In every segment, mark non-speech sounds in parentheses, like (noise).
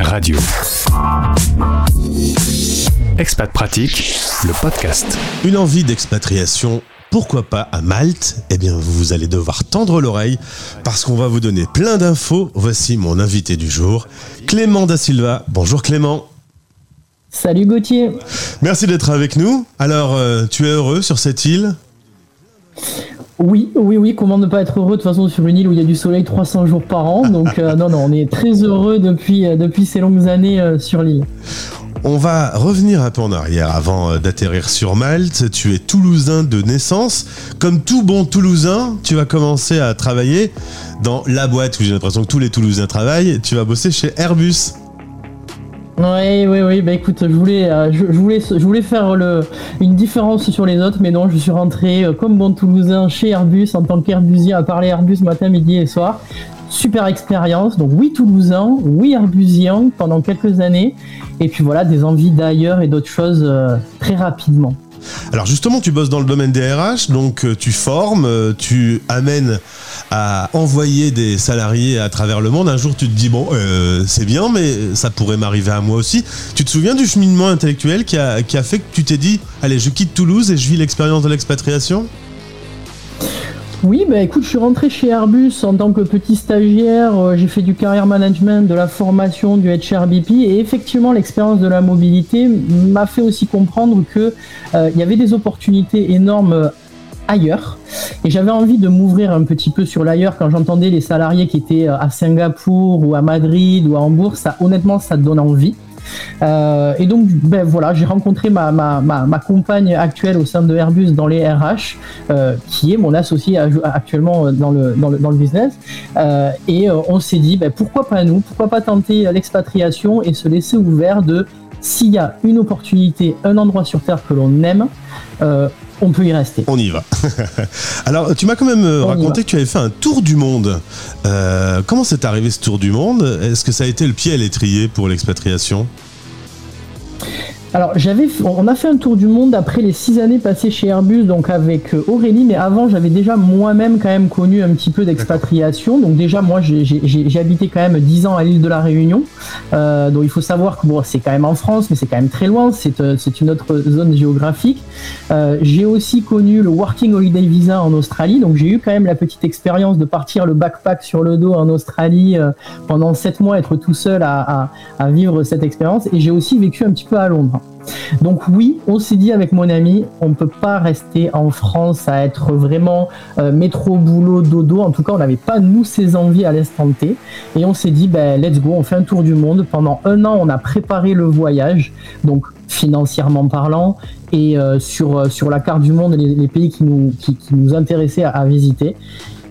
Radio. Expat Pratique, le podcast. Une envie d'expatriation pourquoi pas à Malte? Eh bien, vous allez devoir tendre l'oreille parce qu'on va vous donner plein d'infos. Voici mon invité du jour, Clément Da Silva. Bonjour Clément. Salut Gauthier. Merci d'être avec nous. Alors, euh, tu es heureux sur cette île? Oui, oui, oui, comment ne pas être heureux de toute façon sur une île où il y a du soleil 300 jours par an. Donc euh, non, non, on est très heureux depuis, euh, depuis ces longues années euh, sur l'île. On va revenir un peu en arrière avant d'atterrir sur Malte. Tu es toulousain de naissance. Comme tout bon toulousain, tu vas commencer à travailler dans la boîte où j'ai l'impression que tous les toulousains travaillent. Tu vas bosser chez Airbus. Oui, oui, oui. Bah écoute, je voulais, euh, je, voulais, je voulais faire une différence sur les autres, mais non, je suis rentré euh, comme bon Toulousain chez Airbus en tant qu'Airbusien à parler Airbus matin, midi et soir. Super expérience. Donc oui, Toulousain, oui, Airbusien pendant quelques années, et puis voilà, des envies d'ailleurs et d'autres choses euh, très rapidement. Alors justement, tu bosses dans le domaine des RH, donc tu formes, tu amènes à envoyer des salariés à travers le monde. Un jour, tu te dis, bon, euh, c'est bien, mais ça pourrait m'arriver à moi aussi. Tu te souviens du cheminement intellectuel qui a, qui a fait que tu t'es dit, allez, je quitte Toulouse et je vis l'expérience de l'expatriation? Oui, bah écoute, je suis rentré chez Airbus en tant que petit stagiaire. Euh, j'ai fait du carrière management, de la formation, du HRBP, et effectivement, l'expérience de la mobilité m'a fait aussi comprendre que euh, y avait des opportunités énormes ailleurs. Et j'avais envie de m'ouvrir un petit peu sur l'ailleurs quand j'entendais les salariés qui étaient euh, à Singapour ou à Madrid ou à Hambourg. Ça, honnêtement, ça donne envie. Euh, et donc, ben voilà, j'ai rencontré ma, ma, ma, compagne actuelle au sein de Airbus dans les RH, euh, qui est mon associé actuellement dans le, dans le, dans le business. et on s'est dit, ben, pourquoi pas nous Pourquoi pas tenter l'expatriation et se laisser ouvert de s'il y a une opportunité, un endroit sur Terre que l'on aime, on peut y rester. On y va. (laughs) Alors, tu m'as quand même euh, raconté que tu avais fait un tour du monde. Euh, comment c'est arrivé ce tour du monde? Est-ce que ça a été le pied à l'étrier pour l'expatriation? Alors j'avais, on a fait un tour du monde après les six années passées chez Airbus, donc avec euh, Aurélie, mais avant j'avais déjà moi-même quand même connu un petit peu d'expatriation. Donc déjà moi j'ai habité quand même dix ans à l'île de la Réunion. Euh, donc il faut savoir que bon c'est quand même en France, mais c'est quand même très loin. C'est euh, une autre zone géographique. j'ai aussi connu le Working Holiday Visa en Australie, donc j'ai eu quand même la petite expérience de partir le backpack sur le dos en Australie pendant sept mois, être tout seul à, à vivre cette expérience. Et j'ai aussi vécu un petit peu à Londres. Donc oui, on s'est dit avec mon ami, on ne peut pas rester en France à être vraiment euh, métro, boulot, dodo. En tout cas, on n'avait pas nous ces envies à l'instant T. Et on s'est dit, ben, let's go, on fait un tour du monde. Pendant un an, on a préparé le voyage, donc financièrement parlant, et euh, sur, euh, sur la carte du monde, les, pays qui nous, qui, nous intéressaient à visiter.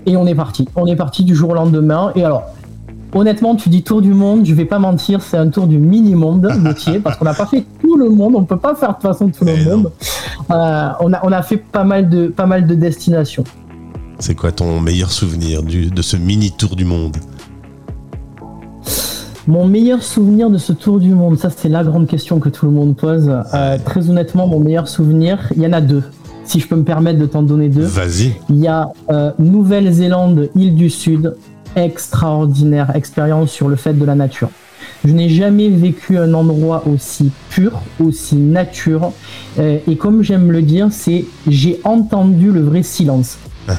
Et on est parti. On est parti du jour au lendemain. Et alors, honnêtement, tu dis tour du monde, je vais pas mentir, c'est un tour du mini-monde, (laughs) métier, parce qu'on n'a pas fait tout le monde, on peut pas faire de toute façon tout le monde. Euh, on, a, on a fait pas mal de, pas mal de destinations. C'est quoi ton meilleur souvenir du, de ce mini-tour du monde? Mon meilleur souvenir de ce tour du monde, ça c'est la grande question que tout le monde pose. Euh, très honnêtement, mon meilleur souvenir, il y en a deux. Si je peux me permettre de t'en donner deux. Vas-y. Il y a euh, Nouvelle-Zélande, île du Sud, extraordinaire expérience sur le fait de la nature. Je n'ai jamais vécu un endroit aussi pur, aussi nature. Euh, et comme j'aime le dire, c'est j'ai entendu le vrai silence. (laughs)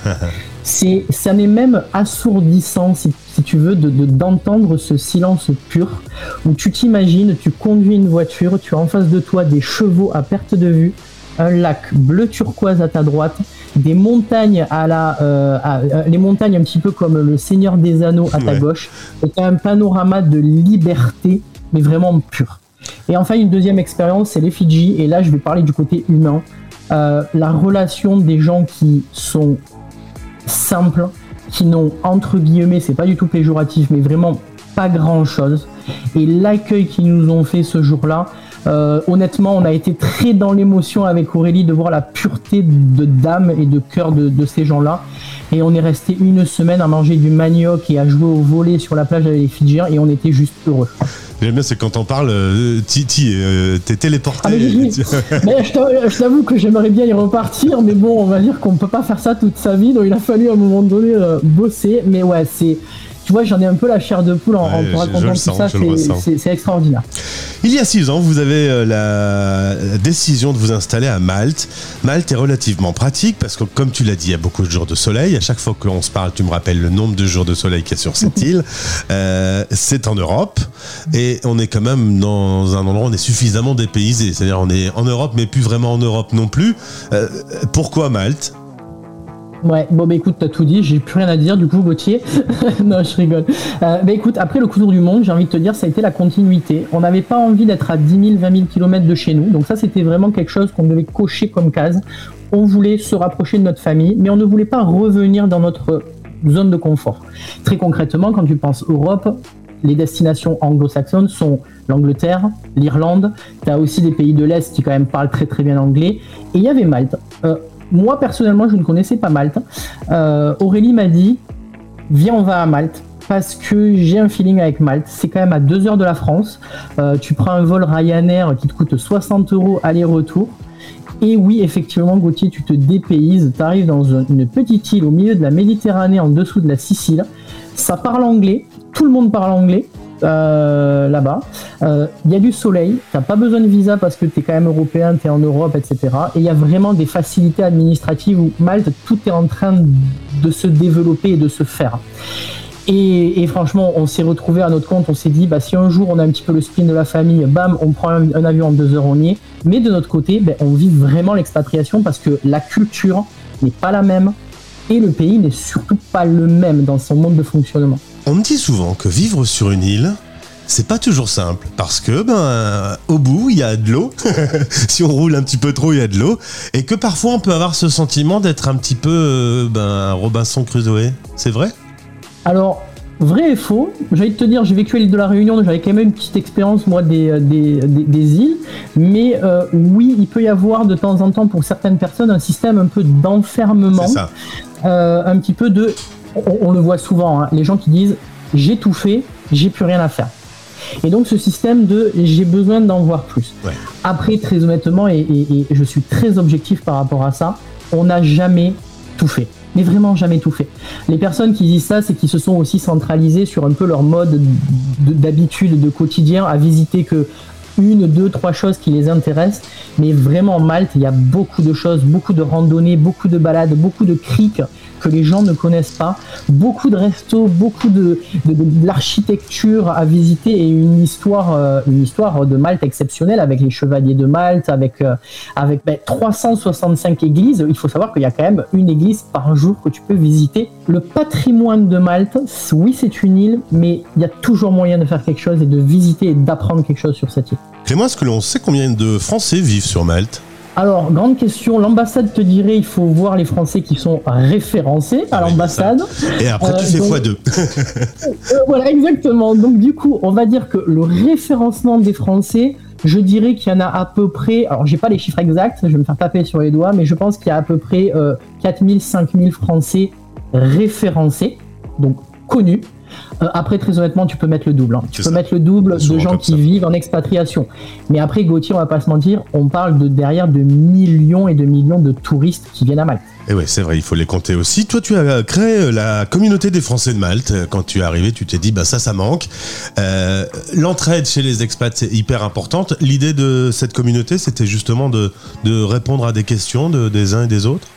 c'est, ça n'est même assourdissant, si, tu veux, de, d'entendre ce silence pur, où tu t'imagines, tu conduis une voiture, tu as en face de toi des chevaux à perte de vue, un lac bleu turquoise à ta droite, des montagnes à la, euh, euh, les montagnes un petit peu comme le Seigneur des Anneaux à ta gauche, et un panorama de liberté, mais vraiment pur. Et enfin, une deuxième expérience, c'est les Fidji, et là, je vais parler du côté humain. Euh, la relation des gens qui sont simples, qui n'ont entre guillemets, c'est pas du tout péjoratif, mais vraiment pas grand chose. Et l'accueil qu'ils nous ont fait ce jour-là, euh, honnêtement, on a été très dans l'émotion avec Aurélie de voir la pureté de d'âme et de cœur de, ces gens-là. Et on est resté une semaine à manger du manioc et à jouer au volet sur la plage avec les Fidjiens et on était juste heureux. J'aime bien, c'est quand on parle, euh, Titi, euh, t'es téléporté. Ah, (laughs) je t'avoue que j'aimerais bien y repartir, mais bon, on va dire qu'on peut pas faire ça toute sa vie, donc il a fallu à un moment donné bosser. Mais ouais, c'est tu vois, j'en ai un peu la chair de poule en, en te racontant tout ça. C'est extraordinaire. Il y a six ans, vous avez euh, la, décision de vous installer à Malte. Malte est relativement pratique parce que, comme tu l'as dit, il y a beaucoup de jours de soleil. À chaque fois que l'on se parle, tu me rappelles le nombre de jours de soleil qu'il y a sur cette (laughs) île. Euh, c'est en Europe et on est quand même dans un endroit où on est suffisamment dépaysé. C'est-à-dire, on est en Europe, mais plus vraiment en Europe non plus. Euh, pourquoi Malte? Ouais, bon bah écoute, t'as tout dit, j'ai plus rien à dire du coup Gauthier. (laughs) non, je rigole. Euh, bah écoute, après le coup du monde, j'ai envie de te dire, ça a été la continuité. On n'avait pas envie d'être à 10 000, 20 000 km de chez nous, donc ça c'était vraiment quelque chose qu'on devait cocher comme case. On voulait se rapprocher de notre famille, mais on ne voulait pas revenir dans notre zone de confort. Très concrètement, quand tu penses Europe, les destinations anglo-saxonnes sont l'Angleterre, l'Irlande, tu as aussi des pays de l'Est qui quand même parlent très très bien anglais, et il y avait Malte. Euh, moi, personnellement, je ne connaissais pas Malte. Euh, Aurélie m'a dit Viens, on va à Malte. Parce que j'ai un feeling avec Malte. C'est quand même à 2 heures de la France. Euh, tu prends un vol Ryanair qui te coûte 60 euros aller-retour. Et oui, effectivement, Gauthier, tu te dépayses. Tu arrives dans une petite île au milieu de la Méditerranée, en dessous de la Sicile. Ça parle anglais. Tout le monde parle anglais. Euh, là-bas. Il euh, y a du soleil, t'as pas besoin de visa parce que tu es quand même européen, tu es en Europe, etc. Et il y a vraiment des facilités administratives où Malte, tout est en train de se développer et de se faire. Et, franchement, on s'est retrouvé à notre compte, on s'est dit, bah, si un jour on a un petit peu le spin de la famille, bam, on prend un, avion en deux heures, on y est. Mais de notre côté, ben, on vit vraiment l'expatriation parce que la culture n'est pas la même et le pays n'est surtout pas le même dans son mode de fonctionnement. On me dit souvent que vivre sur une île, c'est pas toujours simple parce que ben au bout il y a de l'eau. (laughs) si on roule un petit peu trop, il y a de l'eau et que parfois on peut avoir ce sentiment d'être un petit peu euh, ben Robinson Crusoe. C'est vrai? Alors vrai et faux. J'allais te dire, j'ai vécu à l'île de la Réunion, donc j'avais quand même une petite expérience moi des, euh, des, îles. Mais euh, oui, il peut y avoir de temps en temps pour certaines personnes un système un peu d'enfermement, un petit peu de on, le voit souvent, hein, les gens qui disent j'ai tout fait, j'ai plus rien à faire. Et donc ce système de j'ai besoin d'en voir plus. Après, très honnêtement, et, je suis très objectif par rapport à ça, on n'a jamais tout fait. Mais vraiment jamais tout fait. Les personnes qui disent ça, c'est qu'ils se sont aussi centralisés sur un peu leur mode d'habitude, de quotidien, à visiter que une, deux, trois choses qui les intéressent. Mais vraiment, Malte, il y a beaucoup de choses, beaucoup de randonnées, beaucoup de balades, beaucoup de criques que les gens ne connaissent pas. Beaucoup de restos, beaucoup de, l'architecture à visiter et une histoire, euh, une histoire de Malte exceptionnelle avec les chevaliers de Malte, avec, euh, avec 365 ben, églises. Il faut savoir qu'il y a quand même une église par jour que tu peux visiter. Le patrimoine de Malte, oui, c'est une île, mais il y a toujours moyen de faire quelque chose et de visiter et d'apprendre quelque chose sur cette île. Clément, est-ce que l'on sait combien de Français vivent sur Malte? Alors, grande question, l'ambassade te dirait il faut voir les Français qui sont référencés à l'ambassade. Et après, tu fais euh, fois deux. (laughs) Euh, voilà, exactement. Donc, du coup, on va dire que le référencement des Français, je dirais qu'il y en a à peu près, alors j'ai pas les chiffres exacts, je vais me faire taper sur les doigts, mais je pense qu'il y a à peu près euh, 4000, 5000 Français référencés, donc connus. Euh, après, très honnêtement, tu peux mettre le double. Hein. Tu peux mettre le double de gens qui vivent en expatriation. Mais après, Gauthier, on va pas se mentir, on parle de derrière de millions et de millions de touristes qui viennent à Malte. Et oui, c'est vrai, il faut les compter aussi. Toi, tu as créé euh, la communauté des Français de Malte. Quand tu es arrivé, tu t'es dit, bah ça, ça manque. Euh, l'entraide chez les expats, c'est hyper importante. L'idée de cette communauté, c'était justement de, répondre à des questions des uns et des autres?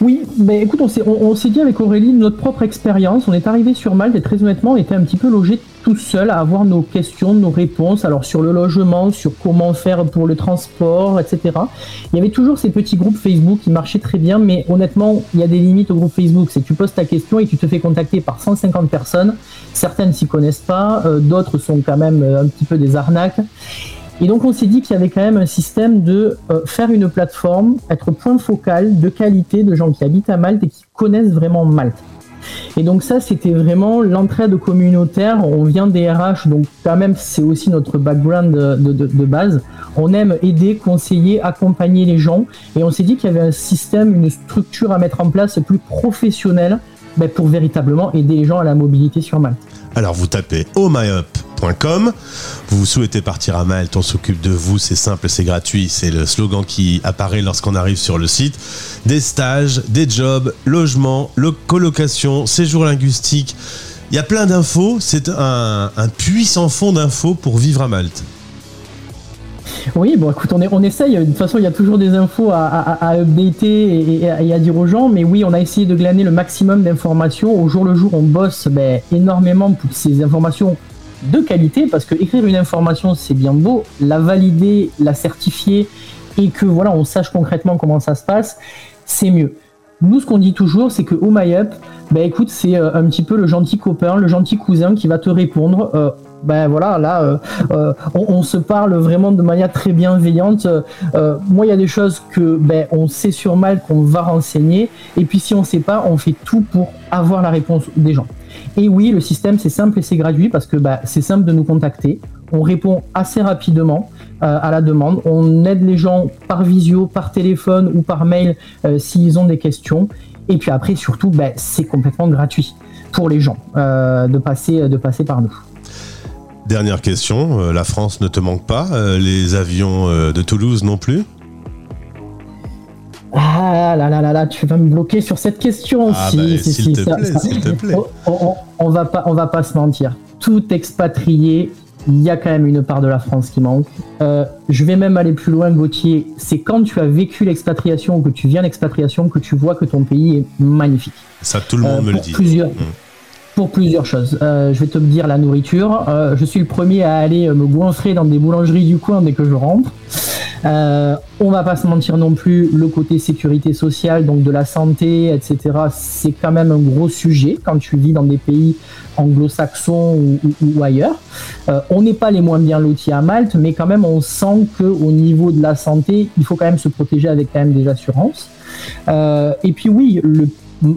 Oui, mais écoute, on s'est, dit avec Aurélie notre propre expérience. On est arrivé sur Malte et très honnêtement, on était un petit peu logé tout seul à avoir nos questions, nos réponses. Alors sur le logement, sur comment faire pour le transport, etc. Il y avait toujours ces petits groupes Facebook qui marchaient très bien, mais honnêtement, il y a des limites au groupe Facebook. C'est que tu poses ta question et tu te fais contacter par 150 personnes. Certaines s'y connaissent pas, euh, d'autres sont quand même euh, un petit peu des arnaques. Et donc on s'est dit qu'il y avait quand même un système de euh, faire une plateforme, être point focal de qualité de gens qui habitent à Malte et qui connaissent vraiment Malte. Et donc ça, c'était vraiment l'entraide communautaire. On vient des RH, donc quand même, c'est aussi notre background de, base. On aime aider, conseiller, accompagner les gens. Et on s'est dit qu'il y avait un système, une structure à mettre en place plus professionnelle ben, pour véritablement aider les gens à la mobilité sur Malte. Alors vous tapez Oh My Up vous souhaitez partir à Malte, on s'occupe de vous, c'est simple, c'est gratuit, c'est le slogan qui apparaît lorsqu'on arrive sur le site. Des stages, des jobs, logements, colocation, séjour linguistique, Il y a plein d'infos, c'est un, sans fond d'infos pour vivre à Malte. Oui, bon, écoute, on, essaye. De toute façon, il y a toujours des infos à, updater et, à dire aux gens. Mais oui, on a essayé de glaner le maximum d'informations. Au jour le jour, on bosse ben, énormément pour ces informations de qualité parce que écrire une information, c'est bien beau. La valider, la certifier et que voilà, on sache concrètement comment ça se passe, c'est mieux. Nous, ce qu'on dit toujours, c'est que au MyUp, ben écoute, c'est euh, un petit peu le gentil copain, le gentil cousin qui va te répondre. Ben voilà, là, euh, on, se parle vraiment de manière très bienveillante. Moi, il y a des choses que ben, on sait sur mal qu'on va renseigner, et puis si on sait pas, on fait tout pour avoir la réponse des gens. Et oui, le système c'est simple et c'est gratuit parce que ben, c'est simple de nous contacter. On répond assez rapidement à la demande. On aide les gens par visio, par téléphone ou par mail s'ils ont des questions. Et puis après, surtout, ben, c'est complètement gratuit pour les gens de passer, de passer par nous. Dernière question, euh, la France ne te manque pas, euh, les avions euh, de Toulouse non plus? Ah là là là là, tu vas me bloquer sur cette question. Ah bah, s'il te, te, plaît. On, va pas, on va pas se mentir. Tout expatrié, il y a quand même une part de la France qui manque. je vais même aller plus loin, Gauthier. C'est quand tu as vécu l'expatriation ou que tu viens l'expatriation que tu vois que ton pays est magnifique. Ça, tout le monde me le dit. Plusieurs. Mmh pour plusieurs choses. Euh, je vais te dire la nourriture. Euh, je suis le premier à aller me goinfrer dans des boulangeries du coin dès que je rentre. Euh, on va pas se mentir non plus, le côté sécurité sociale, donc de la santé, etc. C'est quand même un gros sujet quand tu vis dans des pays anglo-saxons ou, ailleurs. Euh, on n'est pas les moins bien lotis à Malte, mais quand même on sent que au niveau de la santé, il faut quand même se protéger avec quand même des assurances. et puis oui, le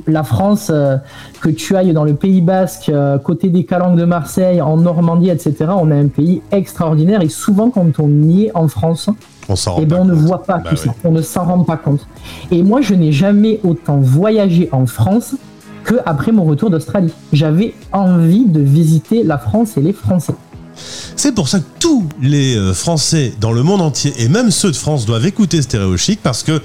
la France, euh, que tu ailles dans le Pays Basque, euh, côté des Calanques de Marseille, en Normandie, etc., on a un pays extraordinaire et souvent quand on y est en France, on, eh ben, on ne voit pas bah tout ça, on ne s'en rend pas compte. Et moi, je n'ai jamais autant voyagé en France que après mon retour d'Australie. J'avais envie de visiter la France et les Français. C'est pour ça que tous les euh, Français dans le monde entier, et même ceux de France, doivent écouter Stéréo Chic parce que euh,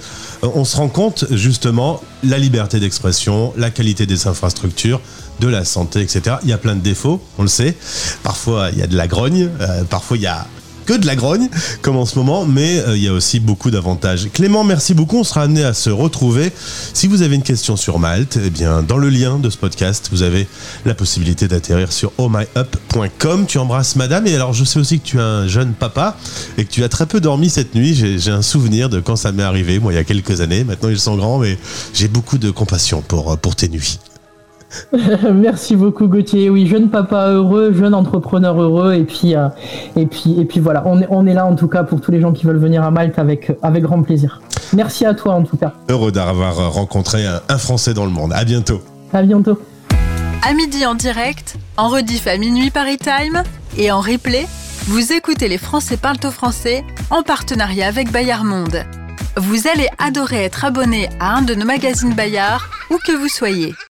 on se rend compte justement la liberté d'expression, la qualité des infrastructures, de la santé, etc. Il y a plein de défauts, on le sait. Parfois, il y a de la grogne, euh, parfois, il y a que de la grogne, comme en ce moment, mais euh, il y a aussi beaucoup d'avantages. Clément, merci beaucoup. On sera amené à se retrouver. Si vous avez une question sur Malte, eh bien, dans le lien de ce podcast, vous avez la possibilité d'atterrir sur ohmyup.com. Tu embrasses madame. Et alors, je sais aussi que tu es un jeune papa et que tu as très peu dormi cette nuit. J'ai un souvenir de quand ça m'est arrivé, moi, il y a quelques années. Maintenant, ils sont grands, mais j'ai beaucoup de compassion pour, pour tes nuits. (laughs) Merci beaucoup Gauthier. Oui, jeune papa heureux, jeune entrepreneur heureux, et puis euh, et puis et puis voilà, on est, on est là en tout cas pour tous les gens qui veulent venir à Malte avec avec grand plaisir. Merci à toi en tout cas. Heureux d'avoir rencontré un, un Français dans le monde. À bientôt. À bientôt. À midi en direct, en rediff à minuit Paris Time et en replay, vous écoutez les Français parlent au français en partenariat avec Bayard Monde. Vous allez adorer être abonné à un de nos magazines Bayard, où que vous soyez.